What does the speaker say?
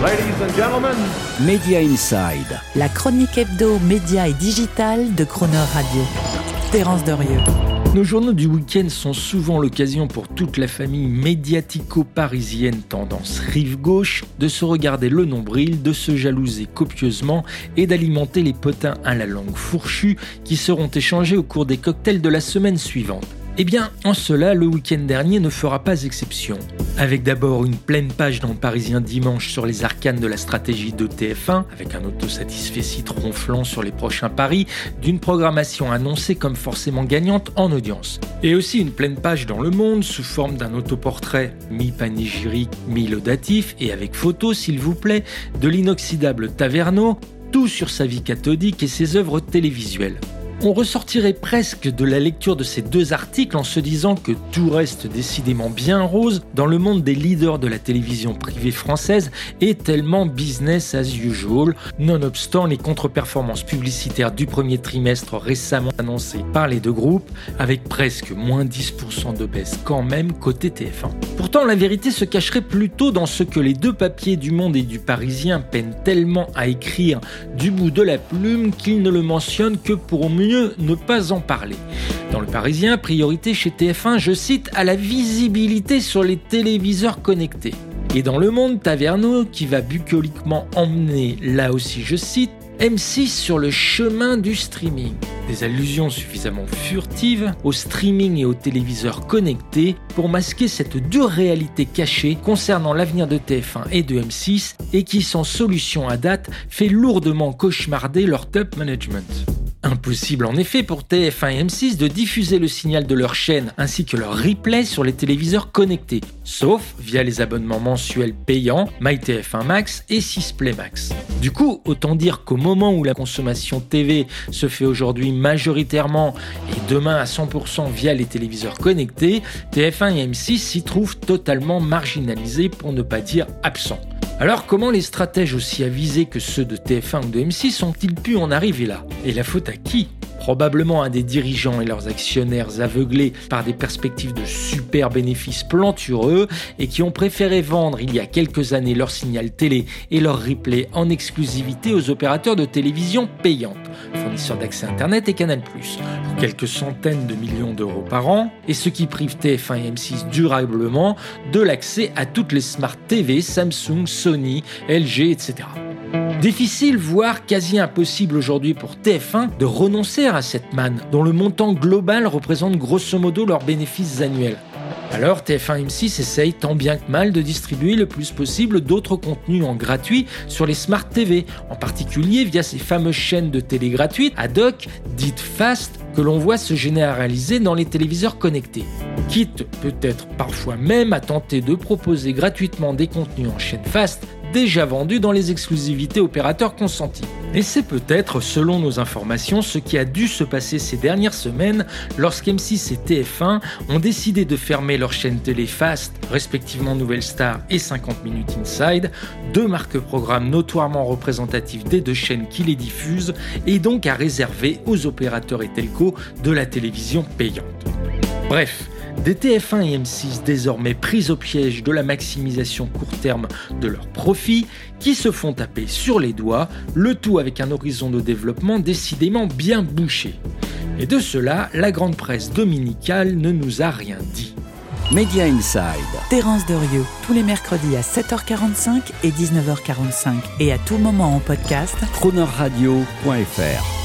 Ladies and gentlemen. Media Inside. La chronique hebdo, média et digital de Croner Radio. Terence Derieux. Nos journaux du week-end sont souvent l'occasion pour toute la famille médiatico-parisienne tendance rive gauche de se regarder le nombril, de se jalouser copieusement et d'alimenter les potins à la langue fourchue qui seront échangés au cours des cocktails de la semaine suivante. Eh bien, en cela, le week-end dernier ne fera pas exception. Avec d'abord une pleine page dans le Parisien dimanche sur les arcanes de la stratégie de TF1, avec un autosatisfait ronflant sur les prochains paris, d'une programmation annoncée comme forcément gagnante en audience. Et aussi une pleine page dans Le Monde sous forme d'un autoportrait mi-panégyrique, mi-laudatif et avec photo, s'il vous plaît, de l'inoxydable Taverneau, tout sur sa vie cathodique et ses œuvres télévisuelles. On ressortirait presque de la lecture de ces deux articles en se disant que tout reste décidément bien rose dans le monde des leaders de la télévision privée française et tellement business as usual, nonobstant les contre-performances publicitaires du premier trimestre récemment annoncées par les deux groupes, avec presque moins 10% de baisse quand même côté TF1. Pourtant, la vérité se cacherait plutôt dans ce que les deux papiers du Monde et du Parisien peinent tellement à écrire du bout de la plume qu'ils ne le mentionnent que pour mieux ne pas en parler. Dans le Parisien, priorité chez TF1, je cite, à la visibilité sur les téléviseurs connectés. Et dans Le Monde, Taverneau, qui va bucoliquement emmener, là aussi je cite, M6 sur le chemin du streaming. Des allusions suffisamment furtives au streaming et aux téléviseurs connectés pour masquer cette dure réalité cachée concernant l'avenir de TF1 et de M6 et qui, sans solution à date, fait lourdement cauchemarder leur top management. Impossible en effet pour TF1 et M6 de diffuser le signal de leur chaîne ainsi que leur replay sur les téléviseurs connectés, sauf via les abonnements mensuels payants MyTF1 Max et 6play Max. Du coup, autant dire qu'au moment où la consommation TV se fait aujourd'hui majoritairement et demain à 100% via les téléviseurs connectés, TF1 et M6 s'y trouvent totalement marginalisés pour ne pas dire absents. Alors comment les stratèges aussi avisés que ceux de TF1 ou de M6 ont-ils pu en arriver là? Et la faute à qui? Probablement à des dirigeants et leurs actionnaires aveuglés par des perspectives de super bénéfices plantureux et qui ont préféré vendre il y a quelques années leur signal télé et leur replay en exclusivité aux opérateurs de télévision payantes, fournisseurs d'accès Internet et Canal+, pour quelques centaines de millions d'euros par an, et ce qui prive TF1 et M6 durablement de l'accès à toutes les Smart TV, Samsung, Sony, LG, etc. Difficile, voire quasi impossible aujourd'hui pour TF1 de renoncer à cette manne, dont le montant global représente grosso modo leurs bénéfices annuels. Alors TF1 M6 essaye tant bien que mal de distribuer le plus possible d'autres contenus en gratuit sur les Smart TV, en particulier via ces fameuses chaînes de télé gratuites ad hoc, dites fast, que l'on voit se généraliser dans les téléviseurs connectés. Quitte peut-être parfois même à tenter de proposer gratuitement des contenus en chaîne fast déjà vendus dans les exclusivités opérateurs consentis. Et c'est peut-être, selon nos informations, ce qui a dû se passer ces dernières semaines lorsqu'M6 et TF1 ont décidé de fermer leurs chaînes télé Fast, respectivement Nouvelle Star et 50 Minutes Inside, deux marques programmes notoirement représentatives des deux chaînes qui les diffusent, et donc à réserver aux opérateurs et telcos de la télévision payante. Bref, des TF1 et M6 désormais pris au piège de la maximisation court terme de leurs profits, qui se font taper sur les doigts, le tout avec un horizon de développement décidément bien bouché. Et de cela, la grande presse dominicale ne nous a rien dit. Media Inside. Terence Derieux, tous les mercredis à 7h45 et 19h45 et à tout moment en podcast. Cronerradio.fr